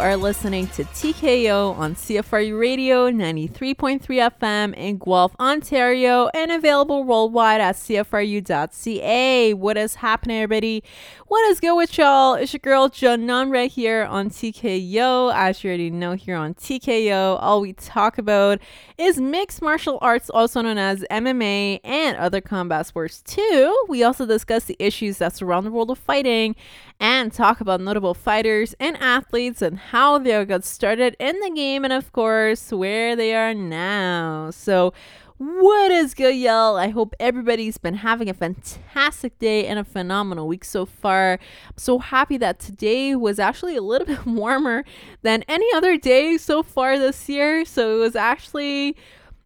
Are listening to TKO on CFRU Radio 93.3 FM in Guelph, Ontario, and available worldwide at CFRU.ca. What is happening, everybody? What is good with y'all? It's your girl Janan right here on TKO. As you already know, here on TKO, all we talk about is mixed martial arts, also known as MMA, and other combat sports too. We also discuss the issues that surround the world of fighting and talk about notable fighters and athletes and how they got started in the game and of course where they are now. So what is good, y'all? I hope everybody's been having a fantastic day and a phenomenal week so far. I'm so happy that today was actually a little bit warmer than any other day so far this year. So it was actually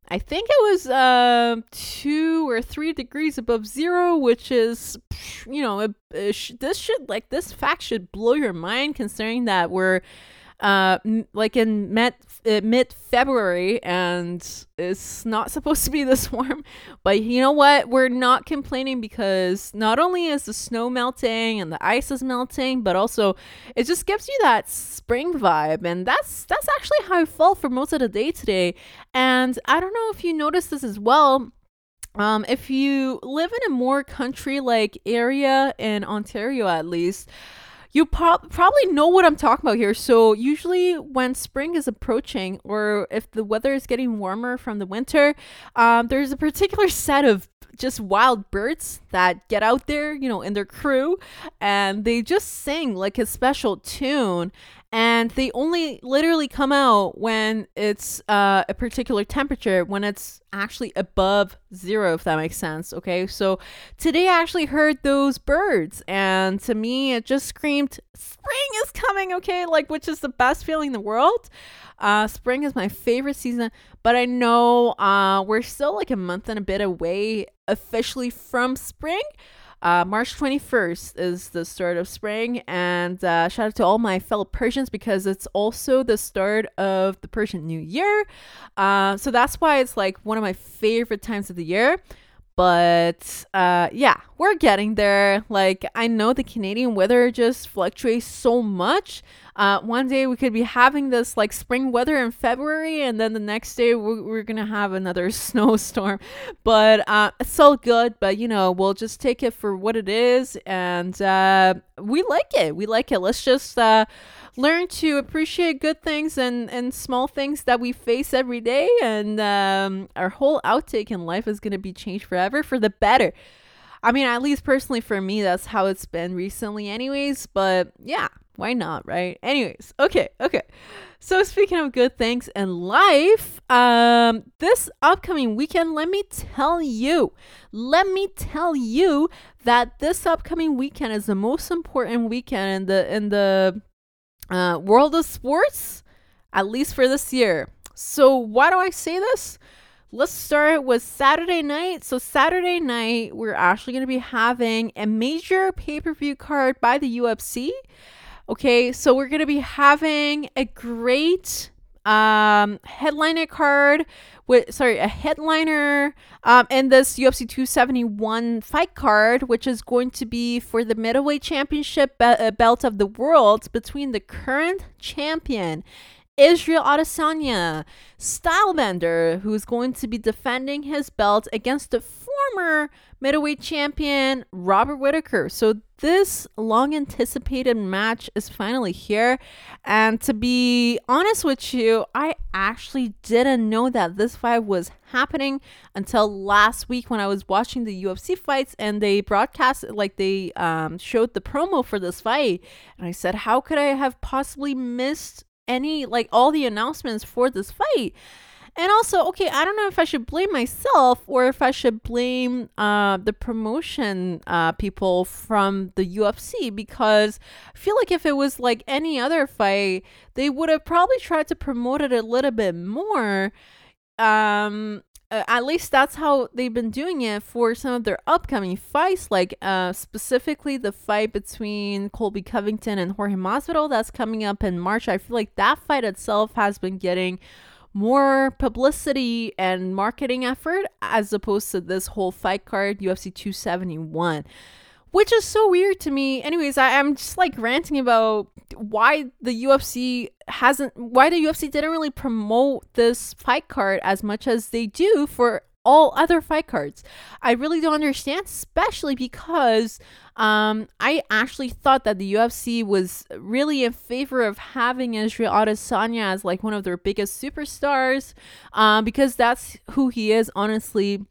I think it was uh, two or three degrees above zero, which is, you know, it, it sh- this should like this fact should blow your mind considering that we're uh, like in mid uh, mid February and it's not supposed to be this warm. But you know what? We're not complaining because not only is the snow melting and the ice is melting, but also it just gives you that spring vibe, and that's that's actually how I felt for most of the day today. And I don't know if you noticed this as well. Um, if you live in a more country like area in Ontario, at least, you pro- probably know what I'm talking about here. So, usually, when spring is approaching, or if the weather is getting warmer from the winter, um, there's a particular set of just wild birds that get out there, you know, in their crew, and they just sing like a special tune and they only literally come out when it's uh, a particular temperature when it's actually above zero if that makes sense okay? So today i actually heard those birds and to me it just screamed spring is coming okay? Like which is the best feeling in the world. Uh, spring is my favorite season but i know uh, we're still like a month and a bit away officially from spring uh, March 21st is the start of spring, and uh, shout out to all my fellow Persians because it's also the start of the Persian New Year. Uh, so that's why it's like one of my favorite times of the year. But uh, yeah, we're getting there. Like, I know the Canadian weather just fluctuates so much. Uh, one day we could be having this like spring weather in February, and then the next day we're, we're gonna have another snowstorm. But uh, it's all good. But you know, we'll just take it for what it is, and uh, we like it. We like it. Let's just uh, learn to appreciate good things and and small things that we face every day, and um, our whole outtake in life is gonna be changed forever for the better. I mean, at least personally for me, that's how it's been recently, anyways. But yeah, why not, right? Anyways, okay, okay. So speaking of good things and life, um, this upcoming weekend, let me tell you, let me tell you that this upcoming weekend is the most important weekend in the in the uh, world of sports, at least for this year. So why do I say this? Let's start with Saturday night. So Saturday night, we're actually going to be having a major pay-per-view card by the UFC. Okay, so we're gonna be having a great um headliner card with sorry a headliner um in this UFC 271 fight card which is going to be for the middleweight championship be- uh, belt of the world between the current champion Israel Adesanya. Stylebender who's going to be defending his belt against the former middleweight champion Robert Whitaker. So this long anticipated match is finally here. And to be honest with you, I actually didn't know that this fight was happening until last week when I was watching the UFC fights and they broadcast like they um, showed the promo for this fight. And I said, how could I have possibly missed any like all the announcements for this fight? And also, okay, I don't know if I should blame myself or if I should blame uh, the promotion uh, people from the UFC because I feel like if it was like any other fight, they would have probably tried to promote it a little bit more. Um, at least that's how they've been doing it for some of their upcoming fights, like uh, specifically the fight between Colby Covington and Jorge Masvidal that's coming up in March. I feel like that fight itself has been getting more publicity and marketing effort as opposed to this whole fight card UFC 271 which is so weird to me. Anyways I, am just like ranting about why the UFC hasn't why the UFC didn't really promote this fight card as much as they do for all other fight cards. I really don't understand, especially because um, I actually thought that the UFC was really in favor of having Israel Adesanya as like one of their biggest superstars, um, because that's who he is, honestly.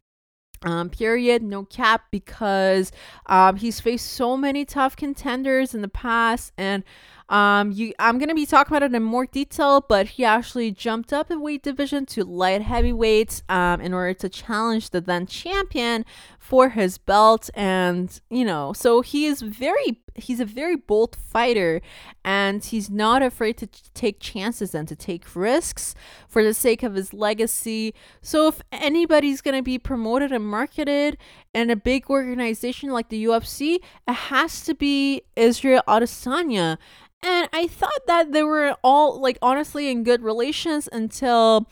Um, period, no cap, because um, he's faced so many tough contenders in the past, and um, you, I'm gonna be talking about it in more detail, but he actually jumped up in weight division to light heavyweight um, in order to challenge the then champion for his belt, and you know, so he is very, he's a very bold fighter, and he's not afraid to take chances and to take risks for the sake of his legacy. So if anybody's gonna be promoted and marketed in a big organization like the UFC, it has to be Israel Adesanya. And I thought that they were all like honestly in good relations until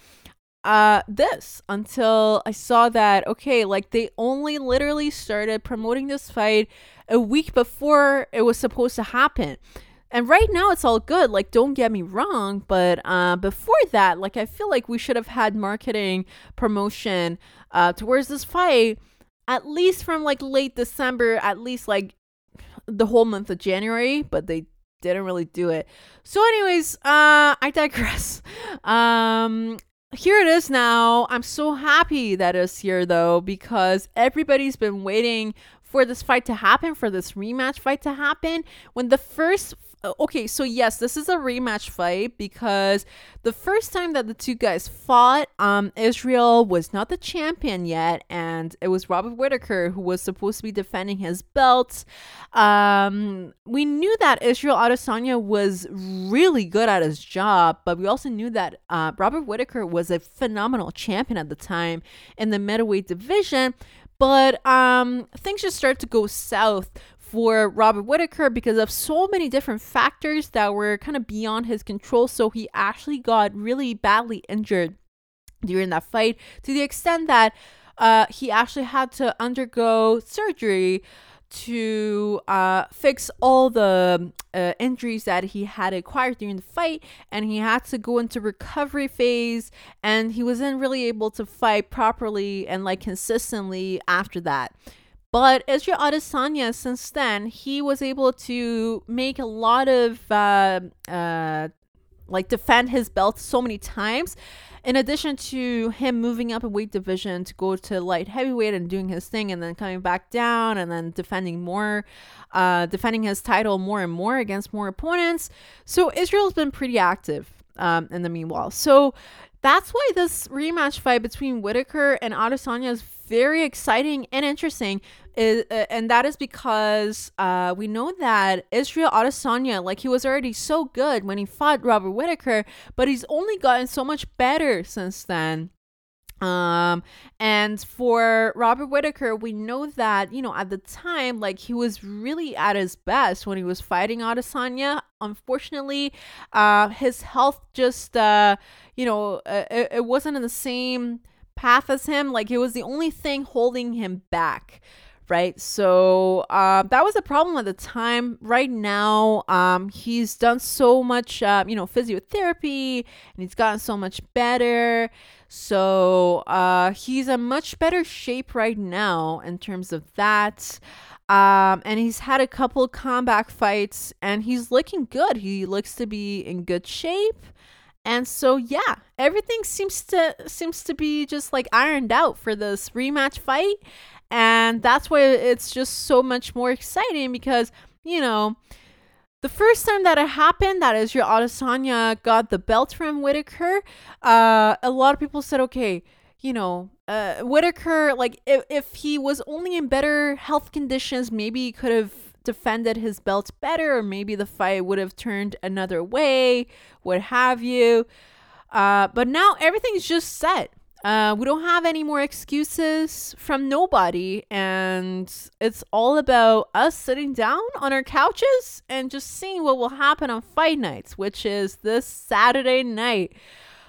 uh this until I saw that okay like they only literally started promoting this fight a week before it was supposed to happen. And right now it's all good, like don't get me wrong, but uh before that, like I feel like we should have had marketing promotion uh towards this fight at least from like late December, at least like the whole month of January, but they didn't really do it. So, anyways, uh, I digress. Um, here it is now. I'm so happy that it's here though, because everybody's been waiting for this fight to happen, for this rematch fight to happen. When the first okay, so yes, this is a rematch fight because the first time that the two guys fought, um, Israel was not the champion yet, and it was Robert Whitaker who was supposed to be defending his belt. Um, we knew that Israel Adesanya was really good at his job, but we also knew that uh, Robert Whitaker was a phenomenal champion at the time in the middleweight division. But um, things just started to go south for Robert Whitaker because of so many different factors that were kind of beyond his control. So he actually got really badly injured during that fight to the extent that uh, he actually had to undergo surgery to uh, fix all the uh, injuries that he had acquired during the fight and he had to go into recovery phase and he wasn't really able to fight properly and like consistently after that but Israel Adesanya, since then, he was able to make a lot of uh, uh, like defend his belt so many times. In addition to him moving up a weight division to go to light heavyweight and doing his thing, and then coming back down and then defending more, uh, defending his title more and more against more opponents. So Israel's been pretty active um, in the meanwhile. So that's why this rematch fight between Whitaker and Adesanya is very exciting and interesting is, uh, and that is because uh, we know that Israel Adesanya, like he was already so good when he fought Robert Whitaker, but he's only gotten so much better since then. Um, and for Robert Whitaker, we know that, you know, at the time, like he was really at his best when he was fighting Adesanya. Unfortunately, uh, his health just, uh, you know, uh, it, it wasn't in the same path as him. Like it was the only thing holding him back right? So uh, that was a problem at the time. Right now, um, he's done so much, uh, you know, physiotherapy, and he's gotten so much better. So uh, he's in much better shape right now in terms of that. Um, and he's had a couple comeback fights, and he's looking good. He looks to be in good shape. And so yeah, everything seems to seems to be just like ironed out for this rematch fight. And that's why it's just so much more exciting because, you know, the first time that it happened, that is your Adesanya got the belt from Whitaker, uh, a lot of people said, okay, you know, uh, Whitaker, like, if, if he was only in better health conditions, maybe he could have defended his belt better, or maybe the fight would have turned another way, what have you. Uh, but now everything's just set. Uh, we don't have any more excuses from nobody, and it's all about us sitting down on our couches and just seeing what will happen on fight nights, which is this Saturday night.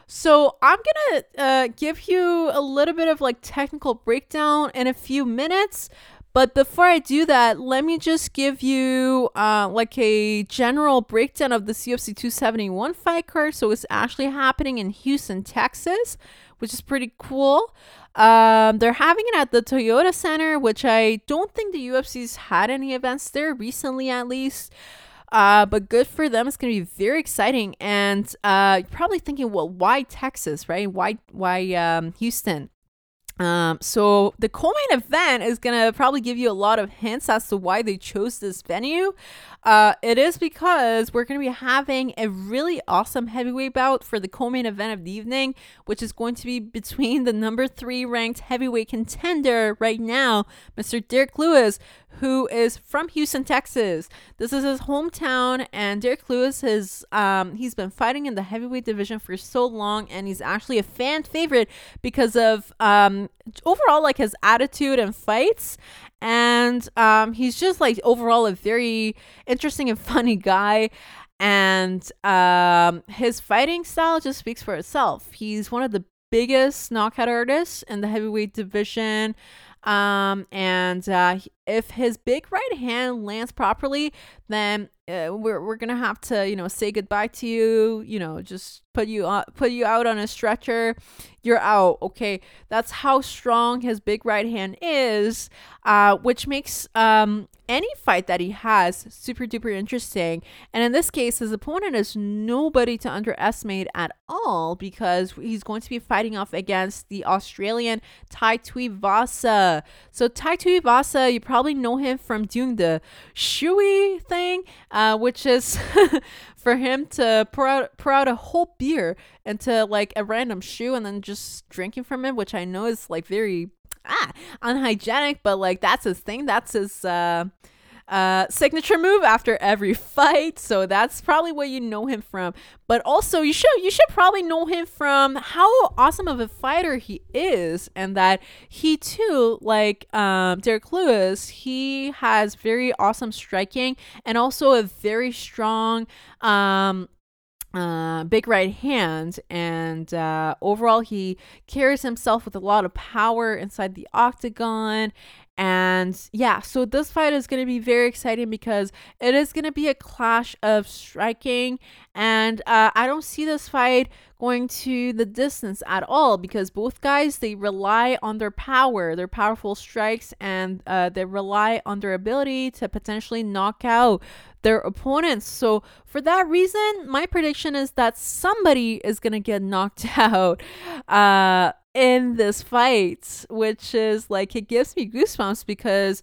So I'm gonna uh, give you a little bit of like technical breakdown in a few minutes, But before I do that, let me just give you uh, like a general breakdown of the UFC 271 fight card. So it's actually happening in Houston, Texas, which is pretty cool. Um, they're having it at the Toyota Center, which I don't think the UFC's had any events there recently, at least. Uh, but good for them. It's gonna be very exciting. And uh, you're probably thinking, well, why Texas, right? Why why um, Houston? Um, so the co-main event is gonna probably give you a lot of hints as to why they chose this venue. Uh, it is because we're gonna be having a really awesome heavyweight bout for the co-main event of the evening, which is going to be between the number three ranked heavyweight contender right now, Mr. Derrick Lewis, who is from Houston, Texas. This is his hometown, and Derrick Lewis is um, he's been fighting in the heavyweight division for so long, and he's actually a fan favorite because of um, overall like his attitude and fights. And um, he's just like overall a very interesting and funny guy and um, his fighting style just speaks for itself. He's one of the biggest knockout artists in the heavyweight division. Um, and uh, if his big right hand lands properly, then uh, we're we're gonna have to you know say goodbye to you. You know, just put you uh, put you out on a stretcher. You're out. Okay, that's how strong his big right hand is, uh, which makes um any fight that he has super duper interesting. And in this case, his opponent is nobody to underestimate at all because he's going to be fighting off against the Australian Tai Tuivasa. So Tai Tuivasa, you probably know him from doing the shoey thing, uh, which is for him to pour out pour out a whole beer into like a random shoe and then just drinking from it, which I know is like very ah unhygienic, but like that's his thing. That's his uh uh, signature move after every fight. So that's probably where you know him from. But also, you should you should probably know him from how awesome of a fighter he is, and that he too, like um, Derrick Lewis, he has very awesome striking and also a very strong um, uh, big right hand, and uh, overall, he carries himself with a lot of power inside the octagon. And yeah, so this fight is going to be very exciting because it is going to be a clash of striking. And uh, I don't see this fight going to the distance at all because both guys they rely on their power, their powerful strikes, and uh, they rely on their ability to potentially knock out their opponents. So for that reason, my prediction is that somebody is gonna get knocked out. Uh, in this fight, which is like it gives me goosebumps because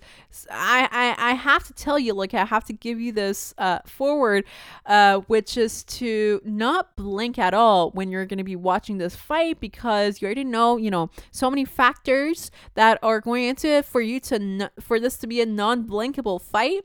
I, I I have to tell you, like I have to give you this uh, forward, uh, which is to not blink at all when you're going to be watching this fight because you already know, you know, so many factors that are going into it for you to n- for this to be a non-blinkable fight.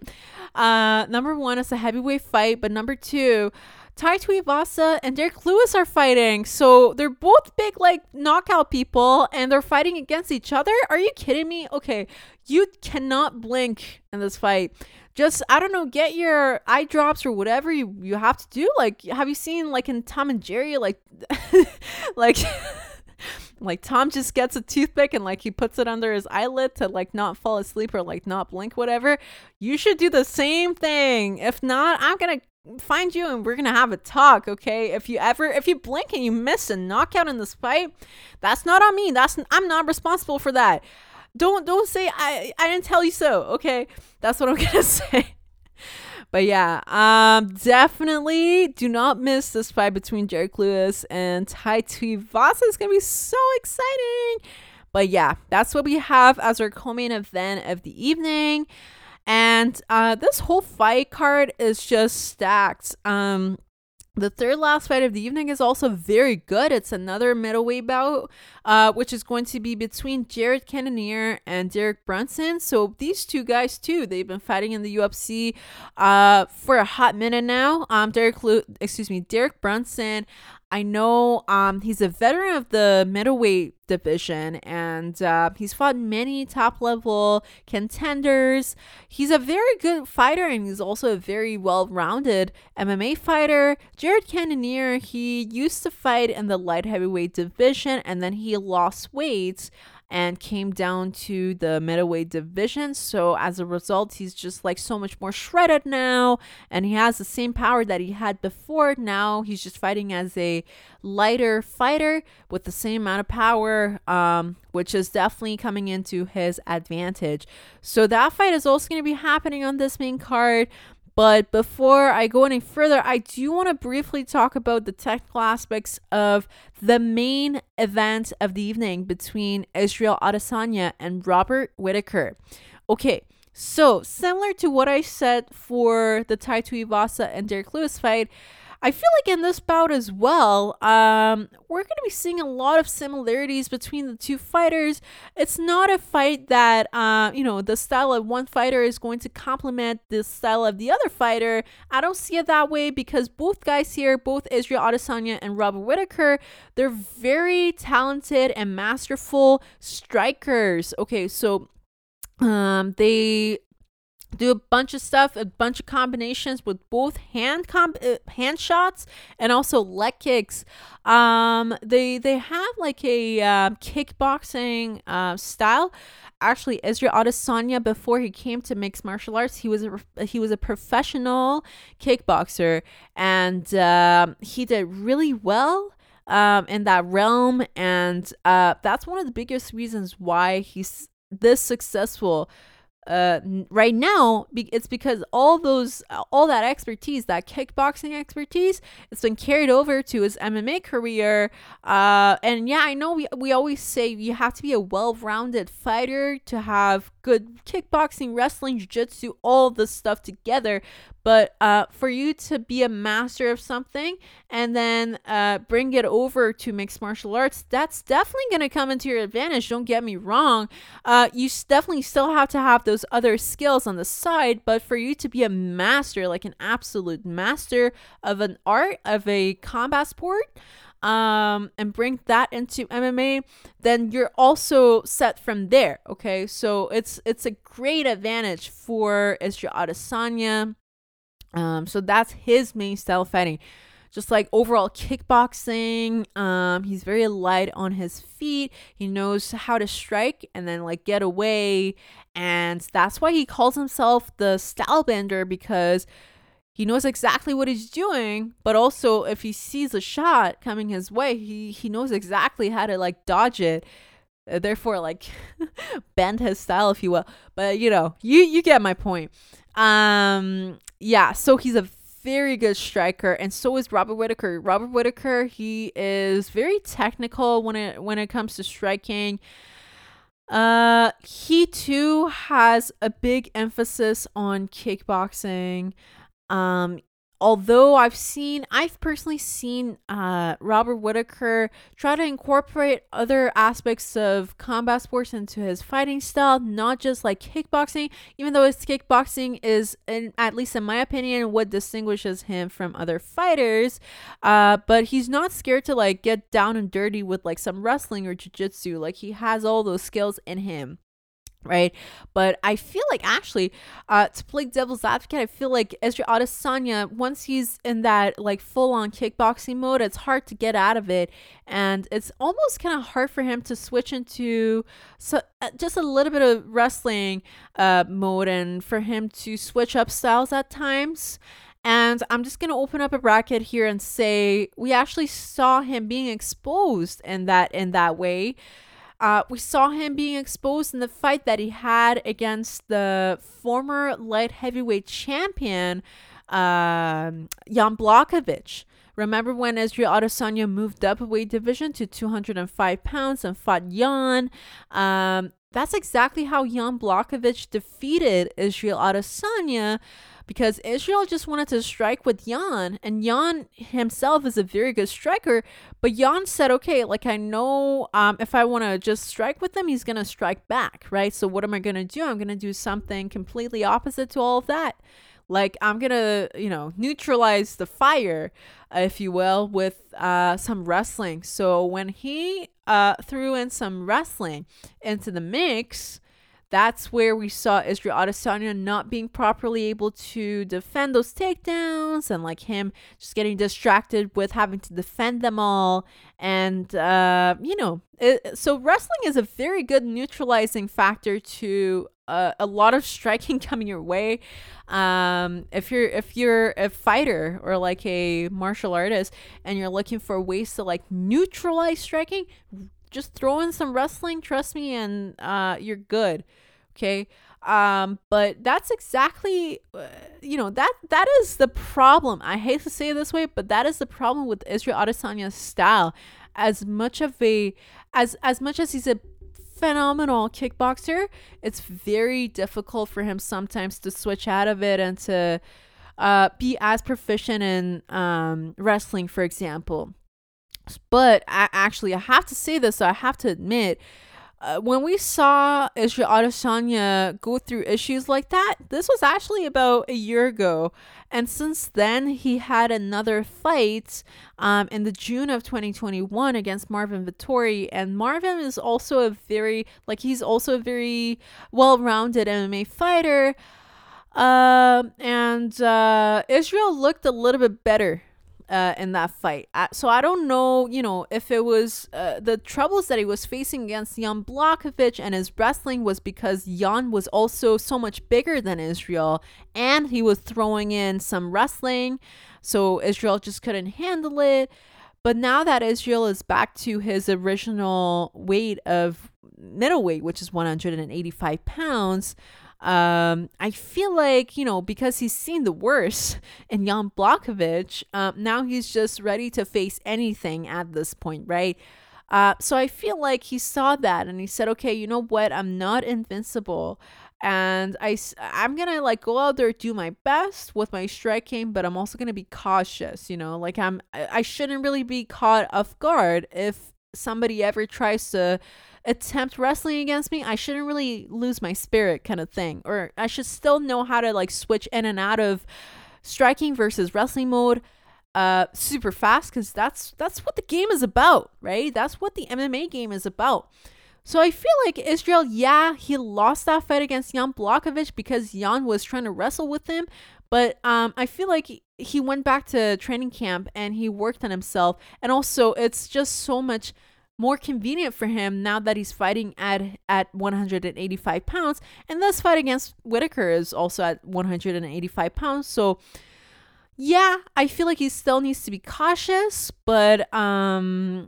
Uh, number one, it's a heavyweight fight, but number two Tai Tuivasa and Derrick Lewis are fighting. So they're both big, like, knockout people and they're fighting against each other. Are you kidding me? Okay, you cannot blink in this fight. Just, I don't know, get your eye drops or whatever you, you have to do. Like, have you seen, like, in Tom and Jerry, like, like, like Tom just gets a toothpick and like he puts it under his eyelid to like not fall asleep or like not blink whatever. You should do the same thing. If not, I'm going to find you and we're gonna have a talk okay? If you ever if you blink and you miss a knockout in this fight that's not on me. That's i'm not responsible for that. Don't don't say i i didn't tell you so okay? That's what i'm gonna say. But yeah um definitely do not miss this fight between Derrick Lewis and Tai Tuivasa it's gonna be so exciting. But yeah that's what we have as our co-main event of the evening and uh, this whole fight card is just stacked. Um, the third last fight of the evening is also very good. It's another middleweight bout, uh, which is going to be between Jared Cannonier and Derek Brunson. So these two guys too, they've been fighting in the UFC uh, for a hot minute now. Um, Derek, Lu- excuse me, Derek Brunson. I know um, he's a veteran of the middleweight division and uh, he's fought many top level contenders. He's a very good fighter and he's also a very well rounded MMA fighter. Jared Cannonier, he used to fight in the light heavyweight division and then he lost weight and came down to the middleweight division. So as a result, he's just like so much more shredded now, and he has the same power that he had before. Now he's just fighting as a lighter fighter with the same amount of power, um, which is definitely coming into his advantage. So that fight is also going to be happening on this main card. But before I go any further, I do want to briefly talk about the technical aspects of the main event of the evening between Israel Adesanya and Robert Whitaker. Okay, so similar to what I said for the Tai Tuivasa and Derrick Lewis fight, I feel like in this bout as well, um, we're going to be seeing a lot of similarities between the two fighters. It's not a fight that, uh, you know, the style of one fighter is going to complement the style of the other fighter. I don't see it that way because both guys here, both Israel Adesanya and Robert Whitaker, they're very talented and masterful strikers. Okay, so um, they do a bunch of stuff, a bunch of combinations with both hand comp- uh, hand shots and also leg kicks. Um, they they have like a uh, kickboxing uh, style. Actually, Israel Adesanya, before he came to mixed martial arts, he was a he was a professional kickboxer, and uh, he did really well um, in that realm. And uh, that's one of the biggest reasons why he's this successful uh right now it's because all those all that expertise that kickboxing expertise it's been carried over to his MMA career. Uh and yeah I know we we always say you have to be a well-rounded fighter to have good kickboxing wrestling jiu-jitsu all this stuff together but uh, for you to be a master of something and then uh, bring it over to mixed martial arts, that's definitely going to come into your advantage. Don't get me wrong. Uh, you definitely still have to have those other skills on the side, but for you to be a master, like an absolute master of an art, of a combat sport, um, and bring that into MMA, then you're also set from there. Okay, so it's it's a great advantage for Israel Adesanya um, so that's his main style fighting. Just like overall kickboxing, um, he's very light on his feet. He knows how to strike and then like get away, and that's why he calls himself the style bender because he knows exactly what he's doing. But also, if he sees a shot coming his way, he he knows exactly how to like dodge it uh, therefore like bend his style if you will but you know you you get my point um yeah, so he's a very good striker, and so is Robert Whitaker. Robert Whitaker, he is very technical when it when it comes to striking. Uh, he too has a big emphasis on kickboxing. Um, although I've seen, I've personally seen uh, Robert Whitaker try to incorporate other aspects of combat sports into his fighting style, not just like kickboxing, even though his kickboxing is, in, at least in my opinion, what distinguishes him from other fighters. Uh, but he's not scared to like get down and dirty with like some wrestling or jiu-jitsu. Like he has all those skills in him right? But I feel like actually, uh, to play devil's advocate, I feel like Israel Adesanya, once he's in that like full on kickboxing mode, it's hard to get out of it, and it's almost kind of hard for him to switch into so uh, just a little bit of wrestling uh, mode, and for him to switch up styles at times. And I'm just going to open up a bracket here and say we actually saw him being exposed in that in that way uh, we saw him being exposed in the fight that he had against the former light heavyweight champion, um, Jan Blachowicz. Remember when Israel Adesanya moved up a weight division to 205 pounds and fought Jan? Um, that's exactly how Jan Blachowicz defeated Israel Adesanya because Israel just wanted to strike with Jan, and Jan himself is a very good striker. But Jan said, okay, like I know um, if I want to just strike with him, he's going to strike back, right? So what am I going to do? I'm going to do something completely opposite to all of that. Like I'm going to, you know, neutralize the fire, if you will, with uh, some wrestling. So when he uh, threw in some wrestling into the mix, that's where we saw Israel Adesanya not being properly able to defend those takedowns and like him just getting distracted with having to defend them all. And, uh, you know, it, so wrestling is a very good neutralizing factor to uh, a lot of striking coming your way. Um, if you're if you're a fighter or like a martial artist and you're looking for ways to like neutralize striking, just throw in some wrestling. Trust me, and uh, you're good. Okay. Um, but that's exactly, uh, you know, that that is the problem. I hate to say it this way, but that is the problem with Israel Adesanya's style. As much of a, as as much as he's a phenomenal kickboxer, it's very difficult for him sometimes to switch out of it and to uh, be as proficient in um, wrestling, for example. But I actually I have to say this. So I have to admit uh, when we saw Israel Adesanya go through issues like that, this was actually about a year ago. And since then, he had another fight um, in the June of 2021 against Marvin Vettori. And Marvin is also a very, like, he's also a very well rounded MMA fighter. Uh, and uh, Israel looked a little bit better uh, in that fight. so I don't know, you know, if it was uh, the troubles that he was facing against Jan Blachowicz and his wrestling was because Jan was also so much bigger than Israel and he was throwing in some wrestling. So Israel just couldn't handle it. But now that Israel is back to his original weight of middleweight, which is 185 pounds, um, I feel like, you know, because he's seen the worst in Jan Blachowicz, um, now he's just ready to face anything at this point, right? Uh, so I feel like he saw that and he said, okay, you know what? I'm not invincible. And I, I'm going to like go out there, do my best with my striking, but I'm also going to be cautious, you know, like I'm, I shouldn't really be caught off guard if somebody ever tries to attempt wrestling against me, I shouldn't really lose my spirit kind of thing. Or I should still know how to like switch in and out of striking versus wrestling mode uh super fast cuz that's that's what the game is about, right? That's what the MMA game is about. So I feel like Israel, yeah, he lost that fight against Jan Blachowicz because Jan was trying to wrestle with him, but um, I feel like he went back to training camp and he worked on himself, and also it's just so much more convenient for him now that he's fighting at at 185 pounds. And this fight against Whitaker is also at 185 pounds. So yeah I feel like he still needs to be cautious. But um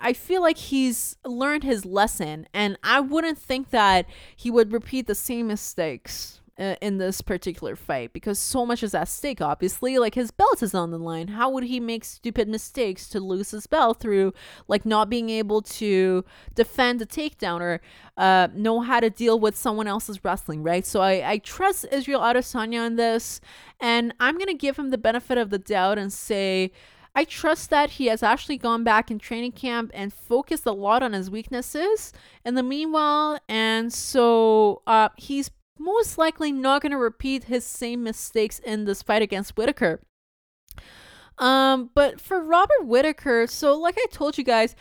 I feel like he's learned his lesson. And I wouldn't think that he would repeat the same mistakes uh, in this particular fight because so much is at stake obviously. Like his belt is on the line. How would he make stupid mistakes to lose his belt through like not being able to defend a takedown or uh, know how to deal with someone else's wrestling right? So i, I trust israel adesanya on this and i'm gonna give him the benefit of the doubt and say I trust that he has actually gone back in training camp and focused a lot on his weaknesses in the meanwhile. And so uh, he's most likely not going to repeat his same mistakes in this fight against Whitaker. Um, but for Robert Whitaker, so like I told you guys,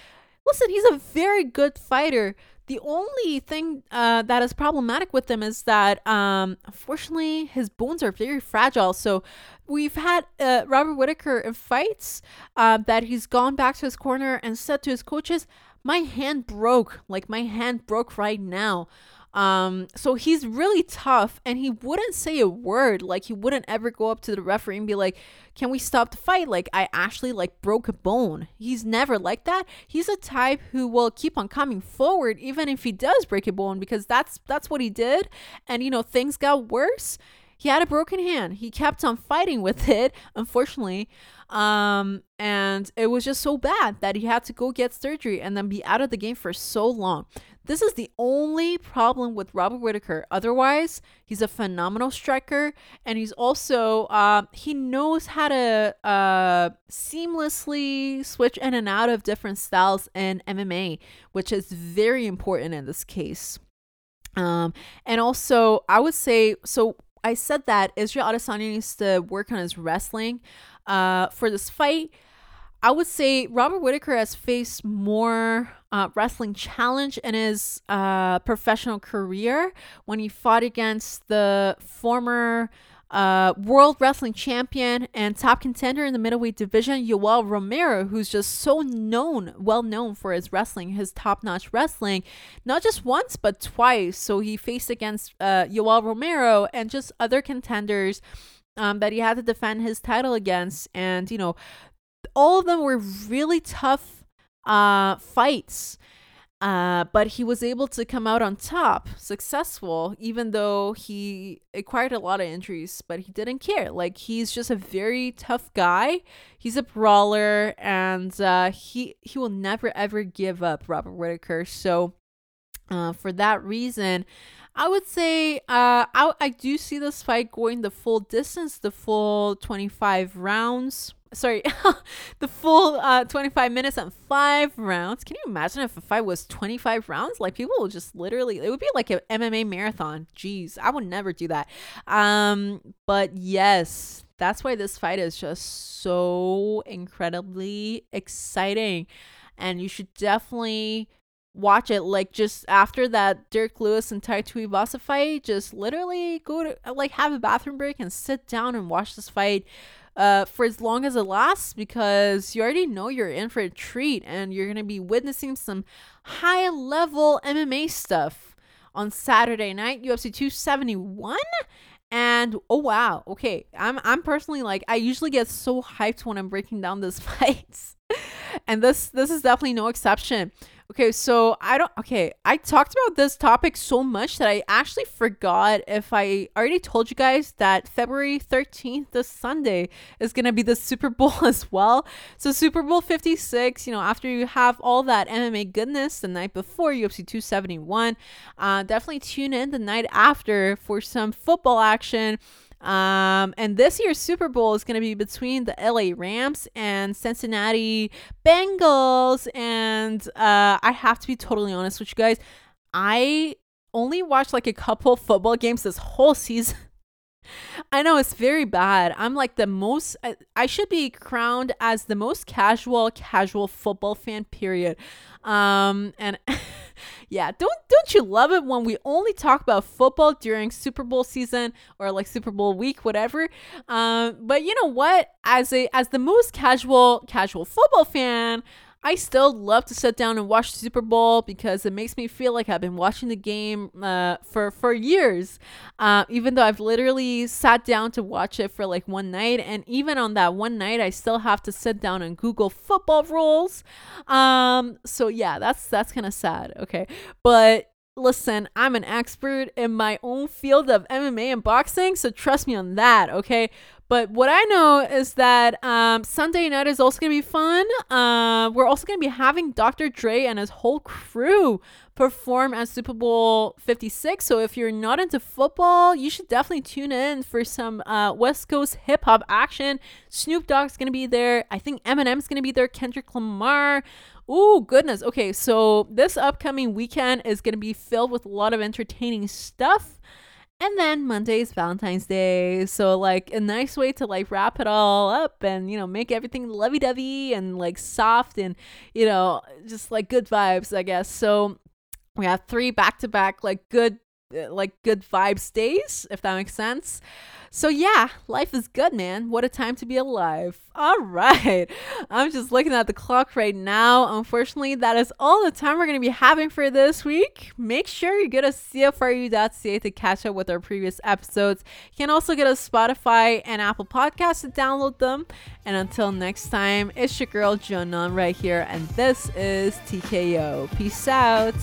listen, he's a very good fighter. The only thing uh, that is problematic with him is that, um, unfortunately, his bones are very fragile. So we've had uh, Robert Whitaker in fights uh, that he's gone back to his corner and said to his coaches, "My hand broke. Like my hand broke right now." Um, so he's really tough and he wouldn't say a word. Like he wouldn't ever go up to the referee and be like, Can we stop the fight? Like I actually like broke a bone. He's never like that. He's a type who will keep on coming forward even if he does break a bone because that's that's what he did. And you know, things got worse. He had a broken hand. He kept on fighting with it, unfortunately. Um, and it was just so bad that he had to go get surgery and then be out of the game for so long. This is the only problem with Robert Whitaker. Otherwise, he's a phenomenal striker, and he's also um, he knows how to uh, seamlessly switch in and out of different styles in MMA, which is very important in this case. Um, and also, I would say so. I said that Israel Adesanya needs to work on his wrestling uh, for this fight. I would say Robert Whitaker has faced more uh, wrestling challenge in his uh, professional career when he fought against the former uh, world wrestling champion and top contender in the middleweight division, Yoel Romero, who's just so known, well known for his wrestling, his top notch wrestling, not just once, but twice. So he faced against uh, Yoel Romero and just other contenders um, that he had to defend his title against. And, you know, all of them were really tough uh, fights. Uh, but he was able to come out on top, successful, even though he acquired a lot of injuries, but he didn't care. Like, he's just a very tough guy. He's a brawler, and uh, he, he will never ever give up, Robert Whitaker. So, uh, for that reason, I would say uh, I, I do see this fight going the full distance, the full 25 rounds sorry, the full uh, 25 minutes and five rounds. Can you imagine if a fight was 25 rounds? Like people would just literally, it would be like an MMA marathon. Jeez, I would never do that. Um, but yes, that's why this fight is just so incredibly exciting. And you should definitely watch it like just after that Derrick Lewis and Tai Tuivasa fight just literally go to like have a bathroom break and sit down and watch this fight uh, for as long as it lasts because you already know you're in for a treat and you're going to be witnessing some high level MMA stuff on Saturday night, UFC 271. And oh wow, okay. I'm I'm personally like I usually get so hyped when I'm breaking down these fights. and this this is definitely no exception. Okay, so I don't okay, I talked about this topic so much that I actually forgot if I already told you guys that February 13th this Sunday is going to be the Super Bowl as well. So Super Bowl 56, you know, after you have all that MMA goodness the night before UFC 271, uh definitely tune in the night after for some football action. Um, and this year's Super Bowl is going to be between the LA Rams and Cincinnati Bengals. And uh, I have to be totally honest with you guys. I only watched like a couple football games this whole season. I know it's very bad. I'm like the most, I, I, should be crowned as the most casual, casual football fan, period. Um, and yeah, don't don't you love it when we only talk about football during Super Bowl season or like Super Bowl week, whatever? Um, but you know what? As a as the most casual casual football fan, I still love to sit down and watch the Super Bowl because it makes me feel like I've been watching the game uh, for for years. Uh, even though I've literally sat down to watch it for like one night, and even on that one night, I still have to sit down and Google football rules. Um, so yeah, that's that's kind of sad. Okay, but listen, I'm an expert in my own field of MMA and boxing, so trust me on that, okay? But what I know is that um, Sunday night is also to be fun. Uh, we're also to be having Dr. Dre and his whole crew perform at Super Bowl 56. So if you're not into football, you should definitely tune in for some uh, West Coast hip hop action. Snoop Dogg's going to be there. I think Eminem's going to be there. Kendrick Lamar. Oh, goodness. Okay, so this upcoming weekend is going to be filled with a lot of entertaining stuff. And then Monday is Valentine's Day. So, like, a nice way to like wrap it all up and, you know, make everything lovey dovey and like soft and, you know, just like good vibes, I guess. So, we have three back to back, like, good, Uh, like, good vibes days, if that makes sense. So, yeah, life is good, man. What a time to be alive. All right. I'm just looking at the clock right now. Unfortunately, that is all the time we're going to be having for this week. Make sure you go to CFRU.ca to catch up with our previous episodes. You can also get a Spotify and Apple Podcasts to download them. And until next time, it's your girl Jonan right here, and this is TKO. Peace out.